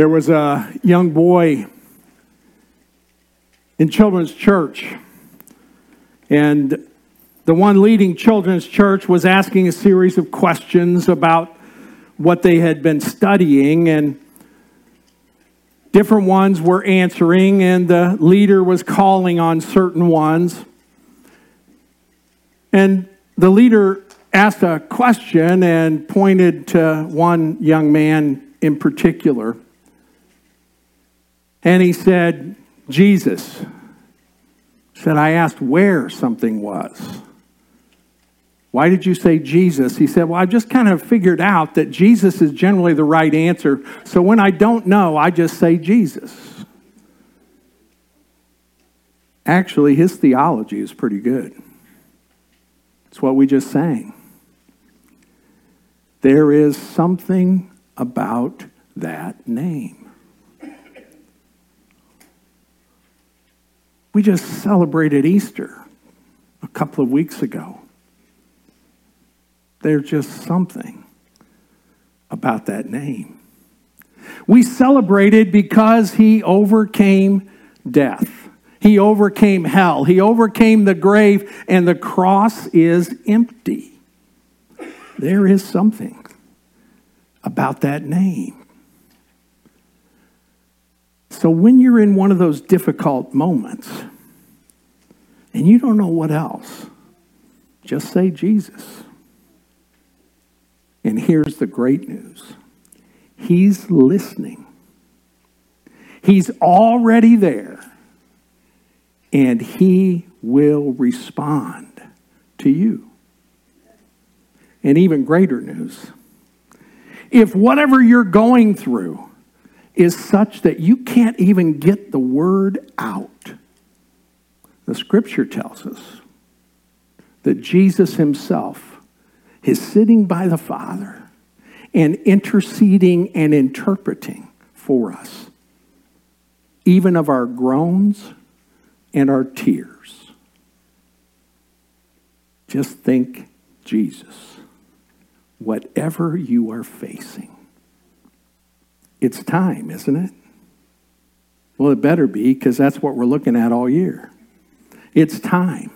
There was a young boy in children's church, and the one leading children's church was asking a series of questions about what they had been studying, and different ones were answering, and the leader was calling on certain ones. And the leader asked a question and pointed to one young man in particular. And he said, Jesus. Said, I asked where something was. Why did you say Jesus? He said, Well, I've just kind of figured out that Jesus is generally the right answer. So when I don't know, I just say Jesus. Actually, his theology is pretty good. It's what we just sang. There is something about that name. We just celebrated Easter a couple of weeks ago. There's just something about that name. We celebrated because he overcame death. He overcame hell. He overcame the grave, and the cross is empty. There is something about that name. So when you're in one of those difficult moments and you don't know what else, just say Jesus. And here's the great news He's listening, He's already there, and He will respond to you. And even greater news if whatever you're going through is such that you can't even get the word out, the scripture tells us that Jesus himself is sitting by the Father and interceding and interpreting for us, even of our groans and our tears. Just think Jesus, whatever you are facing. It's time, isn't it? Well, it better be because that's what we're looking at all year. It's time.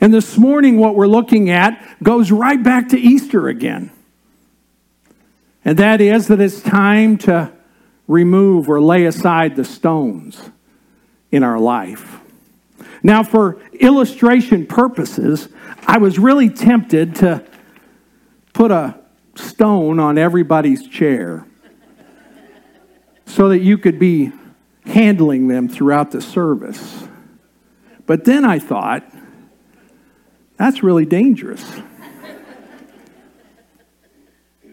And this morning, what we're looking at goes right back to Easter again. And that is that it's time to remove or lay aside the stones in our life. Now, for illustration purposes, I was really tempted to put a stone on everybody's chair so that you could be handling them throughout the service. But then I thought, that's really dangerous.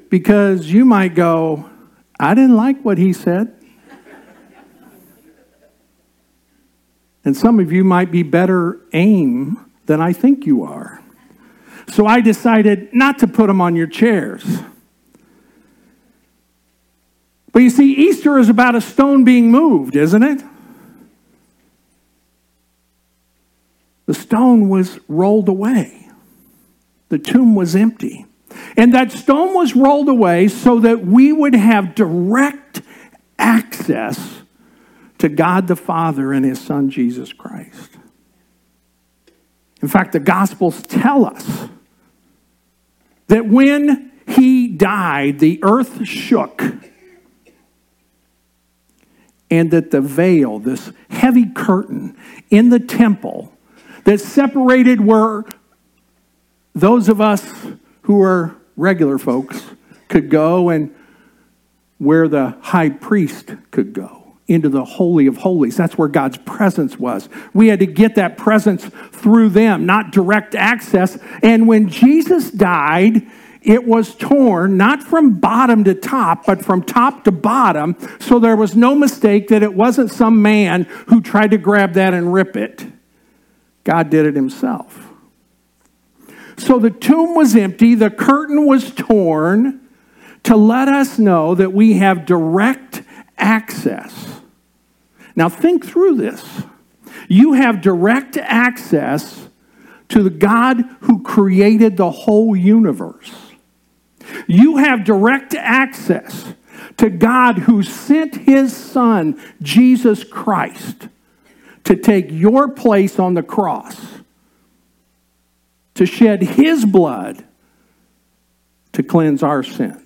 because you might go, I didn't like what he said. And some of you might be better aim than I think you are. So I decided not to put them on your chairs. But you see, Easter is about a stone being moved, isn't it? The stone was rolled away, the tomb was empty. And that stone was rolled away so that we would have direct access to God the Father and His Son Jesus Christ. In fact, the Gospels tell us that when He died, the earth shook and that the veil, this heavy curtain in the temple that separated where those of us who are regular folks could go and where the high priest could go into the Holy of Holies. That's where God's presence was. We had to get that presence through them, not direct access. And when Jesus died, it was torn not from bottom to top, but from top to bottom. So there was no mistake that it wasn't some man who tried to grab that and rip it. God did it himself. So the tomb was empty, the curtain was torn to let us know that we have direct access. Now, think through this. You have direct access to the God who created the whole universe. You have direct access to God who sent his son, Jesus Christ, to take your place on the cross, to shed his blood to cleanse our sins.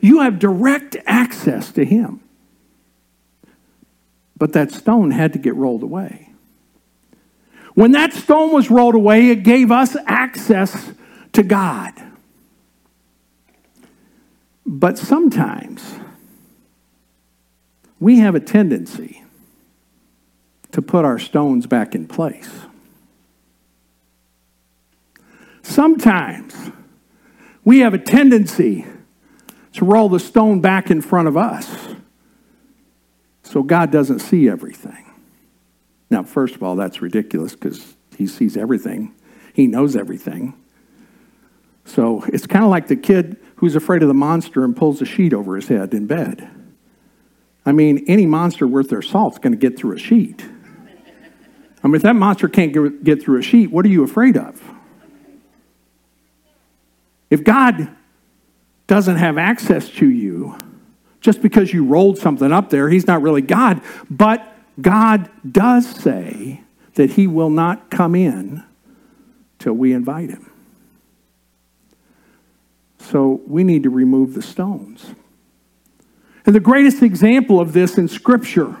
You have direct access to him. But that stone had to get rolled away. When that stone was rolled away, it gave us access to God. But sometimes we have a tendency to put our stones back in place. Sometimes we have a tendency to roll the stone back in front of us so God doesn't see everything. Now, first of all, that's ridiculous because He sees everything, He knows everything. So it's kind of like the kid who's afraid of the monster and pulls a sheet over his head in bed. I mean, any monster worth their salt's going to get through a sheet. I mean, if that monster can't get through a sheet, what are you afraid of? If God doesn't have access to you, just because you rolled something up there, He's not really God. But God does say that He will not come in till we invite Him. So we need to remove the stones. And the greatest example of this in Scripture,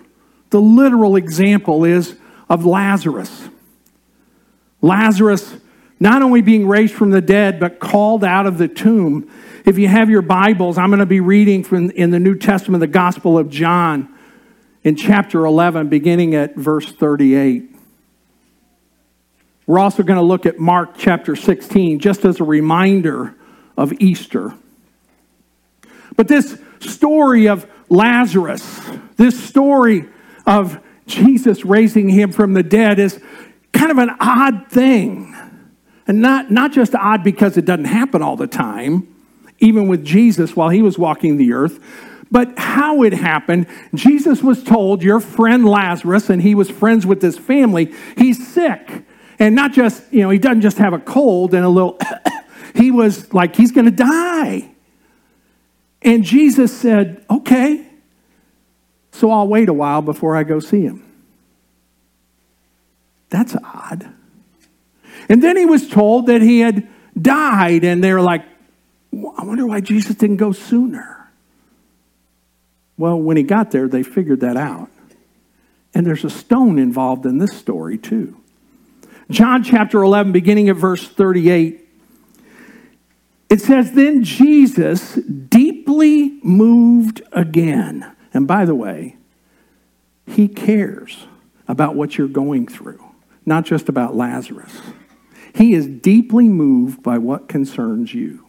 the literal example, is of Lazarus. Lazarus not only being raised from the dead, but called out of the tomb. If you have your Bibles, I'm going to be reading from in the New Testament, the Gospel of John, in chapter 11, beginning at verse 38. We're also going to look at Mark chapter 16, just as a reminder of Easter. But this story of Lazarus, this story of Jesus raising him from the dead is kind of an odd thing. And not, not just odd because it doesn't happen all the time, even with Jesus while he was walking the earth, but how it happened. Jesus was told, Your friend Lazarus, and he was friends with this family, he's sick. And not just, you know, he doesn't just have a cold and a little he was like, he's going to die. And Jesus said, okay, so I'll wait a while before I go see him. That's odd. And then he was told that he had died, and they're like, I wonder why Jesus didn't go sooner. Well, when he got there, they figured that out. And there's a stone involved in this story, too. John chapter 11, beginning at verse 38, it says, Then Jesus, deeply moved again. And by the way, he cares about what you're going through, not just about Lazarus. He is deeply moved by what concerns you.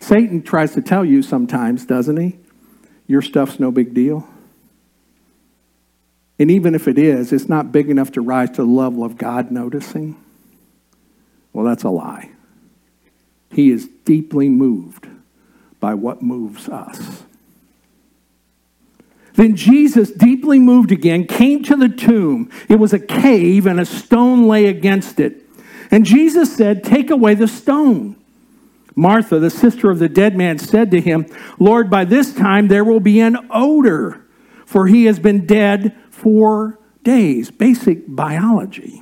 Satan tries to tell you sometimes, doesn't he? Your stuff's no big deal. And even if it is, it's not big enough to rise to the level of God noticing. Well, that's a lie. He is deeply moved by what moves us. Then Jesus, deeply moved again, came to the tomb. It was a cave, and a stone lay against it. And Jesus said, Take away the stone. Martha, the sister of the dead man, said to him, Lord, by this time there will be an odor, for he has been dead four days. Basic biology.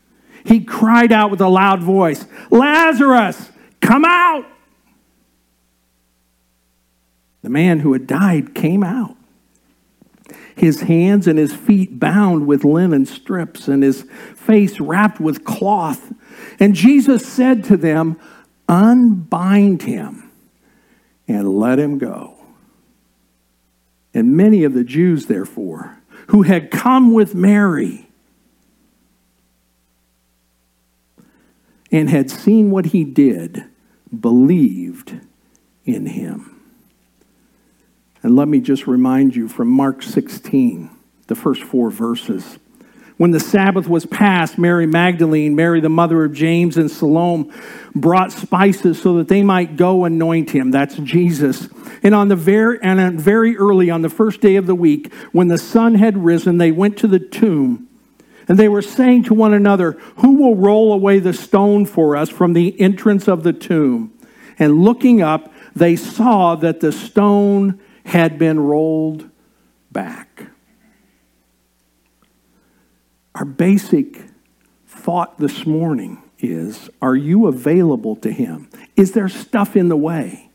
he cried out with a loud voice, Lazarus, come out! The man who had died came out, his hands and his feet bound with linen strips, and his face wrapped with cloth. And Jesus said to them, Unbind him and let him go. And many of the Jews, therefore, who had come with Mary, and had seen what he did believed in him. And let me just remind you from Mark 16, the first four verses. When the Sabbath was passed, Mary Magdalene, Mary the mother of James, and Salome brought spices so that they might go anoint him. That's Jesus. And on the very and very early on the first day of the week, when the sun had risen, they went to the tomb. And they were saying to one another, Who will roll away the stone for us from the entrance of the tomb? And looking up, they saw that the stone had been rolled back. Our basic thought this morning is Are you available to Him? Is there stuff in the way?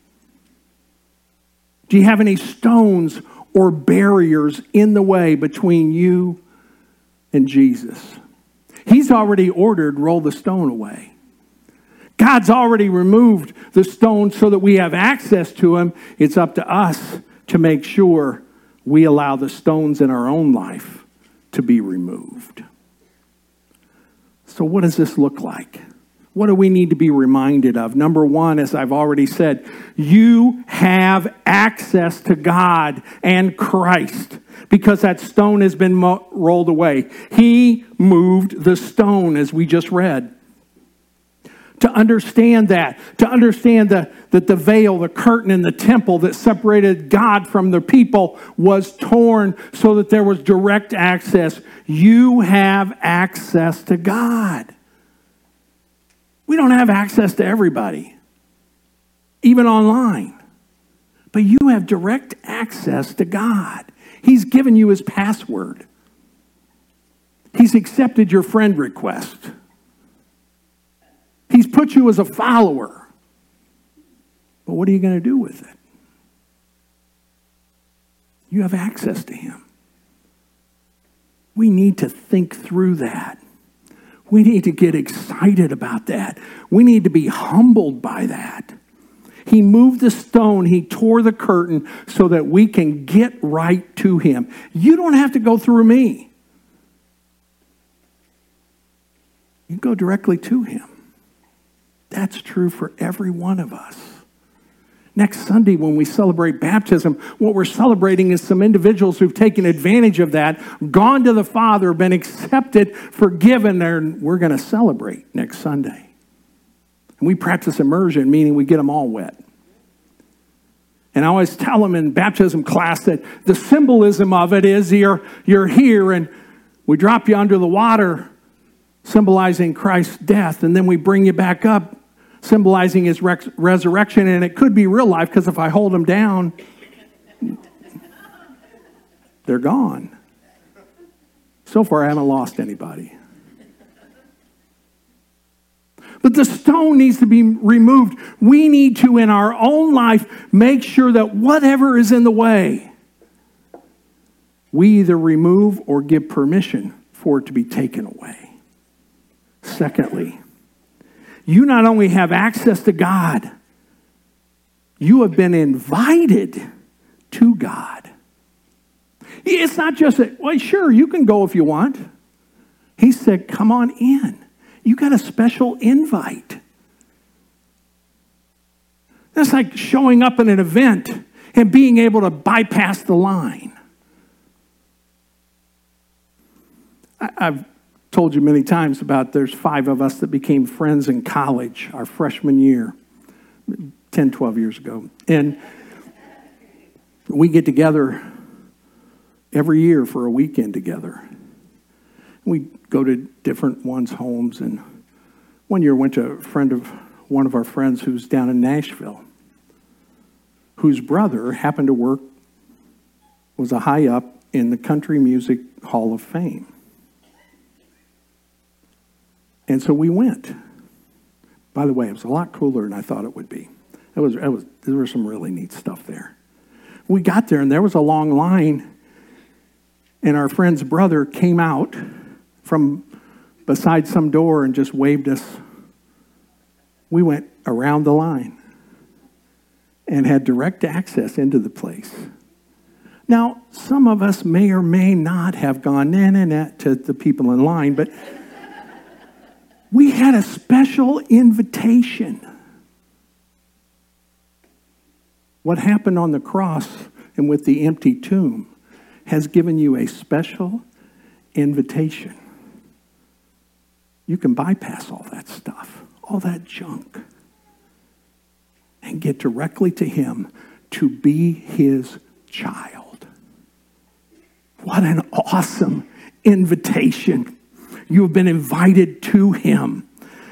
Do you have any stones or barriers in the way between you and Jesus? He's already ordered, roll the stone away. God's already removed the stone so that we have access to Him. It's up to us to make sure we allow the stones in our own life to be removed. So, what does this look like? What do we need to be reminded of? Number one, as I've already said, you have access to God and Christ because that stone has been mo- rolled away. He moved the stone, as we just read to understand that, to understand the, that the veil, the curtain in the temple that separated God from the people was torn so that there was direct access. You have access to God. We don't have access to everybody, even online. But you have direct access to God. He's given you his password. He's accepted your friend request. He's put you as a follower. But what are you going to do with it? You have access to Him. We need to think through that. We need to get excited about that. We need to be humbled by that. He moved the stone, he tore the curtain so that we can get right to him. You don't have to go through me. You go directly to him. That's true for every one of us. Next Sunday, when we celebrate baptism, what we're celebrating is some individuals who've taken advantage of that, gone to the Father, been accepted, forgiven, and we're going to celebrate next Sunday. And we practice immersion, meaning we get them all wet. And I always tell them in baptism class that the symbolism of it is you're, you're here and we drop you under the water, symbolizing Christ's death, and then we bring you back up symbolizing his resurrection. And it could be real life because if I hold them down, they're gone. So far, I haven't lost anybody. But the stone needs to be removed. We need to, in our own life, make sure that whatever is in the way, we either remove or give permission for it to be taken away. Secondly, you not only have access to God, you have been invited to God. It's not just that, well, sure, you can go if you want. He said, come on in. You got a special invite. That's like showing up at an event and being able to bypass the line. I've told you many times about there's five of us that became friends in college our freshman year 10 12 years ago. And we get together every year for a weekend together. We go to different ones homes and one year went to a friend of one of our friends who's down in nashville whose brother happened to work was a high up in the country music hall of fame and so we went. By the way, it was a lot cooler than I thought it would be. It was, it was, there was some really neat stuff there. We got there, and there was a long line, and our friend's brother came out from beside some door and just waved us. We went around the line and had direct access into the place. Now, some of us may or may not have gone na na to the people in line, but we had a special invitation. What happened on the cross and with the empty tomb has given you a special invitation. You can bypass all that stuff, all that junk, and get directly to Him to be His child. What an awesome invitation. You have been invited to Him.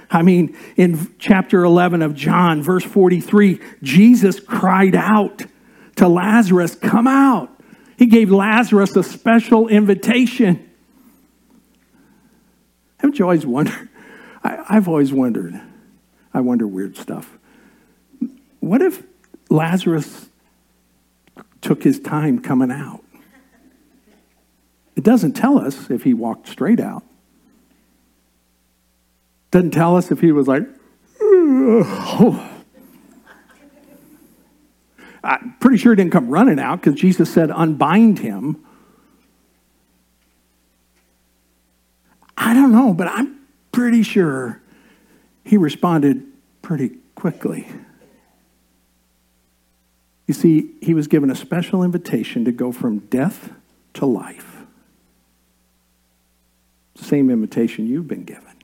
I mean, in chapter 11 of John, verse 43, Jesus cried out to Lazarus, Come out. He gave Lazarus a special invitation. Haven't you always wondered? I, have always wondered. I wonder weird stuff. What if Lazarus took his time coming out? It doesn't tell us if he walked straight out. Doesn't tell us if he was like, oh. I'm pretty sure he didn't come running out because Jesus said, unbind him. I don't know, but I'm pretty sure he responded pretty quickly. You see, he was given a special invitation to go from death to life. Same invitation you've been given.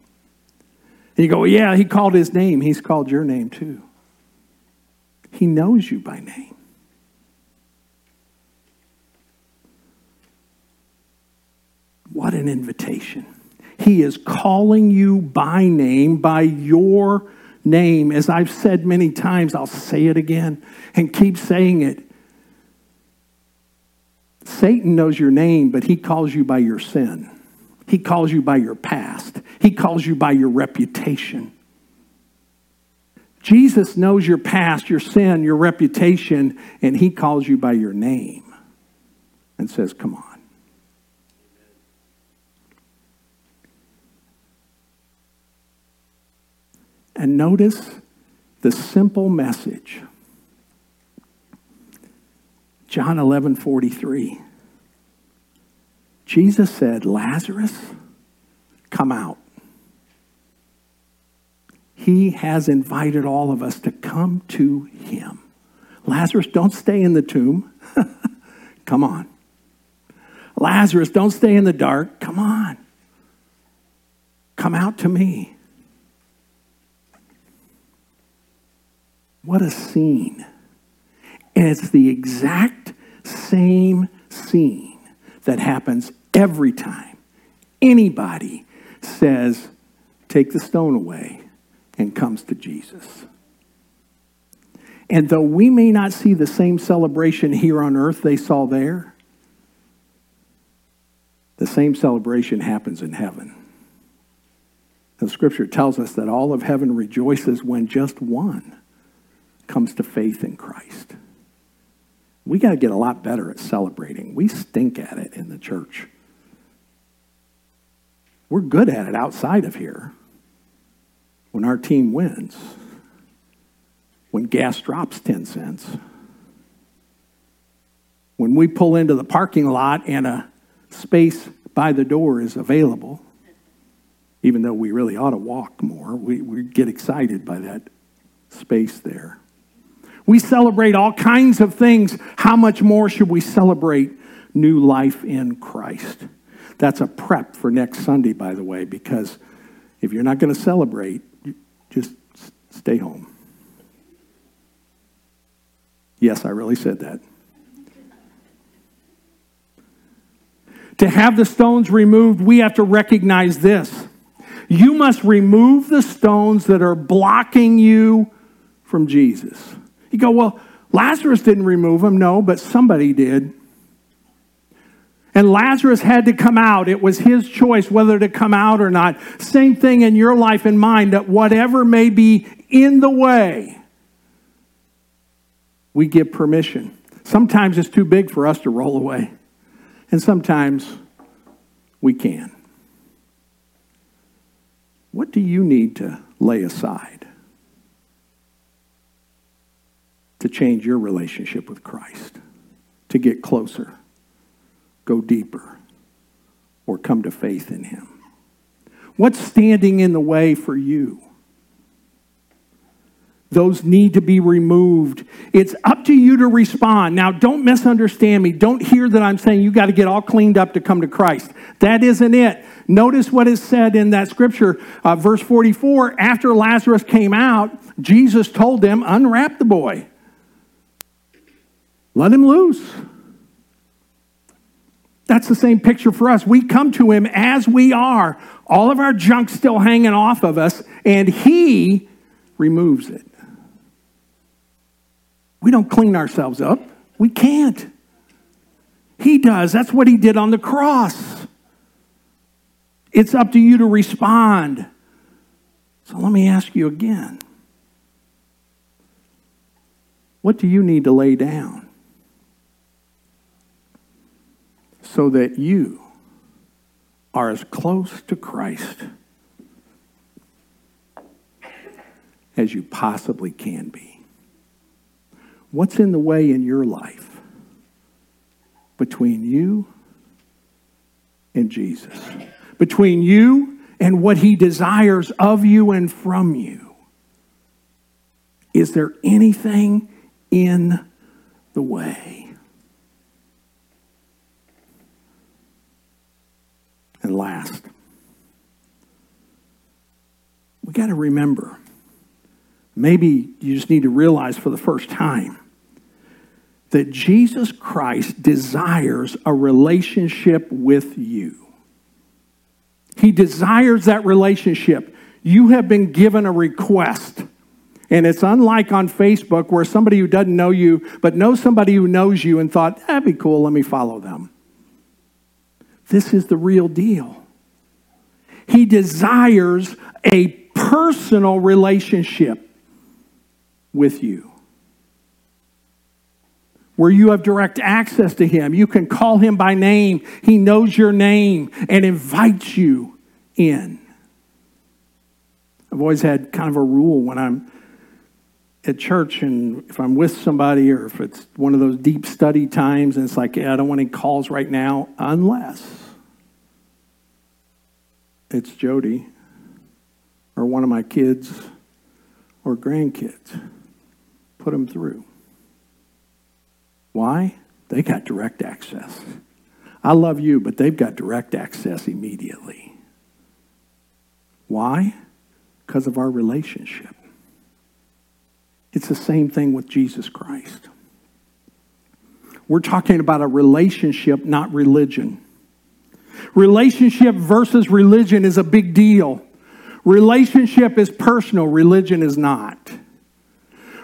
You go, yeah, he called his name. He's called your name too. He knows you by name. What an invitation. He is calling you by name, by your name. As I've said many times, I'll say it again and keep saying it. Satan knows your name, but he calls you by your sin. He calls you by your past. He calls you by your reputation. Jesus knows your past, your sin, your reputation, and he calls you by your name and says, Come on. And notice the simple message. John 11 43. Jesus said, Lazarus, come out. He has invited all of us to come to him. Lazarus, don't stay in the tomb. come on. Lazarus, don't stay in the dark. Come on. Come out to me. What a scene. And it's the exact same scene that happens every time anybody says, Take the stone away and comes to Jesus. And though we may not see the same celebration here on earth they saw there, the same celebration happens in heaven. The scripture tells us that all of heaven rejoices when just one comes to faith in Christ. We got to get a lot better at celebrating. We stink at it in the church. We're good at it outside of here when our team wins, when gas drops 10 cents, when we pull into the parking lot and a space by the door is available, even though we really ought to walk more, we, we get excited by that space there. We celebrate all kinds of things. How much more should we celebrate new life in Christ? That's a prep for next Sunday, by the way, because if you're not going to celebrate, just stay home. Yes, I really said that. To have the stones removed, we have to recognize this. You must remove the stones that are blocking you from Jesus. You go, well, Lazarus didn't remove them. No, but somebody did. And Lazarus had to come out. It was his choice whether to come out or not. Same thing in your life and mine that whatever may be in the way, we give permission. Sometimes it's too big for us to roll away, and sometimes we can. What do you need to lay aside to change your relationship with Christ, to get closer? Go deeper or come to faith in Him? What's standing in the way for you? Those need to be removed It's up to you to respond. Now, don't misunderstand me. Don't hear that I'm saying you got to get all cleaned up to come to Christ. That isn't it. Notice what is said in that scripture, uh, verse 44. After Lazarus came out, Jesus told them, Unwrap the boy, let him loose. That's the same picture for us. We come to him as we are, all of our junk still hanging off of us, and he removes it. We don't clean ourselves up. We can't. He does. That's what he did on the cross. It's up to you to respond. So let me ask you again what do you need to lay down so that you are as close to Christ as you possibly can be? What's in the way in your life between you and Jesus? Between you and what he desires of you and from you? Is there anything in the way? Last, we got to remember maybe you just need to realize for the first time that Jesus Christ desires a relationship with you. He desires that relationship. You have been given a request. And it's unlike on Facebook where somebody who doesn't know you, but knows somebody who knows you and thought, that'd be cool, let me follow them. This is the real deal. He desires a personal relationship with you where you have direct access to him. You can call him by name. He knows your name and invites you in. I've always had kind of a rule when I'm at church and if I'm with somebody or if it's one of those deep study times and it's like, yeah, I don't want any calls right now unless it's Jody or one of my kids or grandkids. Put them through. Why? They got direct access. I love you, but they've got direct access immediately. Why? Because of our relationship. It's the same thing with Jesus Christ. We're talking about a relationship, not religion. Relationship versus religion is a big deal. Relationship is personal, religion is not.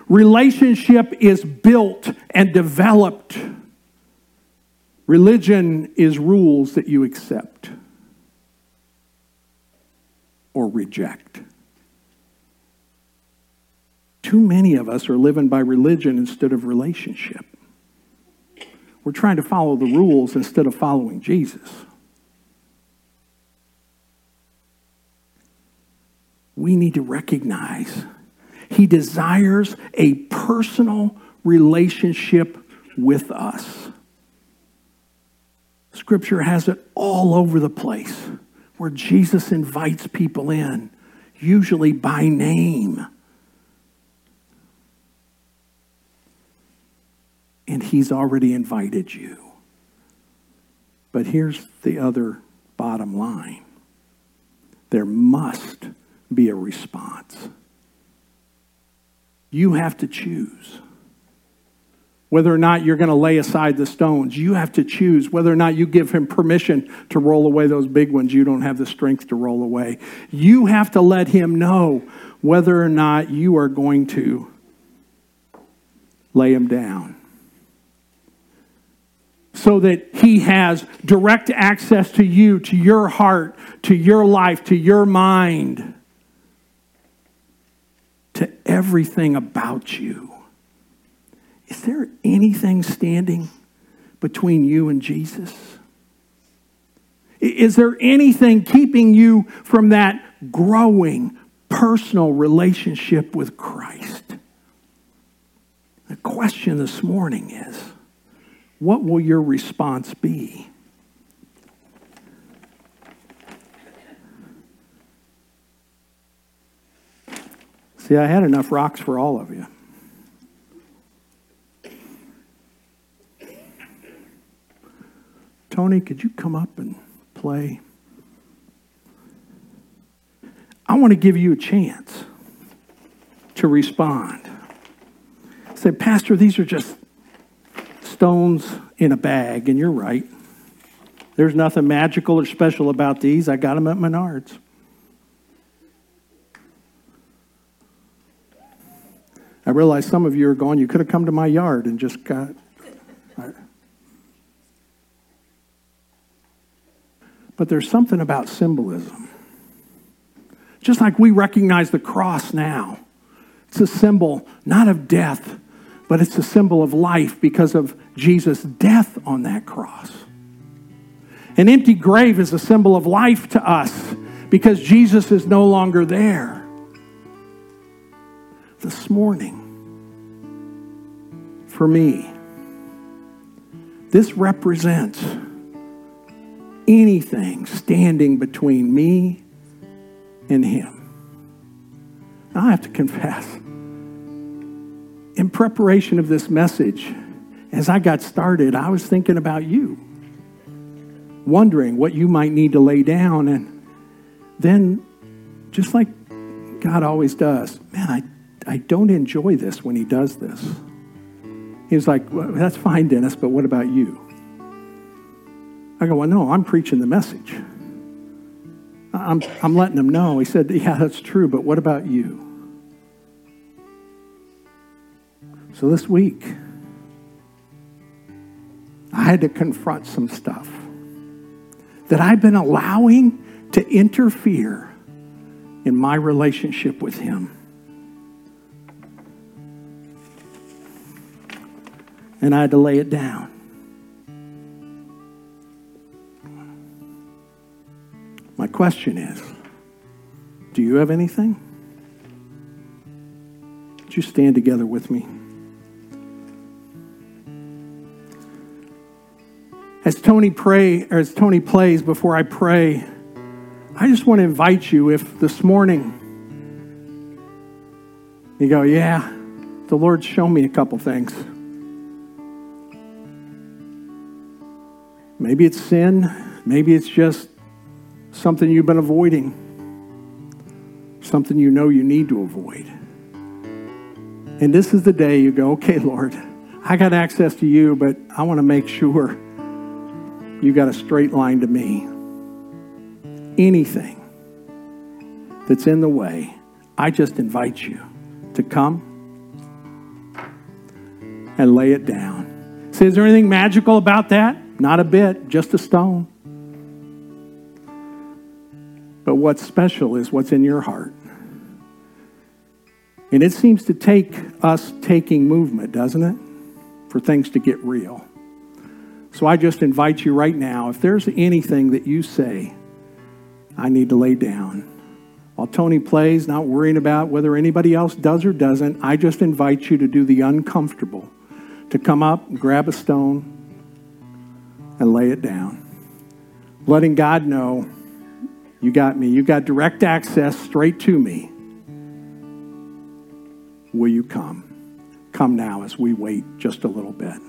Relationship is built and developed. Religion is rules that you accept or reject. Too many of us are living by religion instead of relationship. We're trying to follow the rules instead of following Jesus. We need to recognize he desires a personal relationship with us. Scripture has it all over the place where Jesus invites people in, usually by name. And he's already invited you. But here's the other bottom line there must be a response. You have to choose whether or not you're going to lay aside the stones. You have to choose whether or not you give him permission to roll away those big ones you don't have the strength to roll away. You have to let him know whether or not you are going to lay him down. So that he has direct access to you, to your heart, to your life, to your mind everything about you. Is there anything standing between you and Jesus? Is there anything keeping you from that growing personal relationship with Christ? The question this morning is what will your response be? See, I had enough rocks for all of you. Tony, could you come up and play? I want to give you a chance to respond. Say, Pastor, these are just stones in a bag, and you're right. There's nothing magical or special about these. I got them at Menards. Realize some of you are going, you could have come to my yard and just got. But there's something about symbolism. Just like we recognize the cross now, it's a symbol not of death, but it's a symbol of life because of Jesus' death on that cross. An empty grave is a symbol of life to us because Jesus is no longer there. This morning, for me, this represents anything standing between me and Him. I have to confess, in preparation of this message, as I got started, I was thinking about you, wondering what you might need to lay down. And then, just like God always does, man, I, I don't enjoy this when He does this. He was like, well, That's fine, Dennis, but what about you? I go, Well, no, I'm preaching the message. I'm, I'm letting him know. He said, Yeah, that's true, but what about you? So this week, I had to confront some stuff that I've been allowing to interfere in my relationship with Him. And I had to lay it down. My question is do you have anything? Would you stand together with me? As Tony pray as Tony plays before I pray, I just want to invite you if this morning you go, yeah, the Lord shown me a couple things. Maybe it's sin, maybe it's just something you've been avoiding, something you know you need to avoid. And this is the day you go, okay, Lord, I got access to you, but I want to make sure you got a straight line to me. Anything that's in the way, I just invite you to come and lay it down. See, is there anything magical about that? Not a bit, just a stone. But what's special is what's in your heart. And it seems to take us taking movement, doesn't it? For things to get real. So I just invite you right now if there's anything that you say, I need to lay down. While Tony plays, not worrying about whether anybody else does or doesn't, I just invite you to do the uncomfortable, to come up, grab a stone, and lay it down. Letting God know you got me. You got direct access straight to me. Will you come? Come now as we wait just a little bit.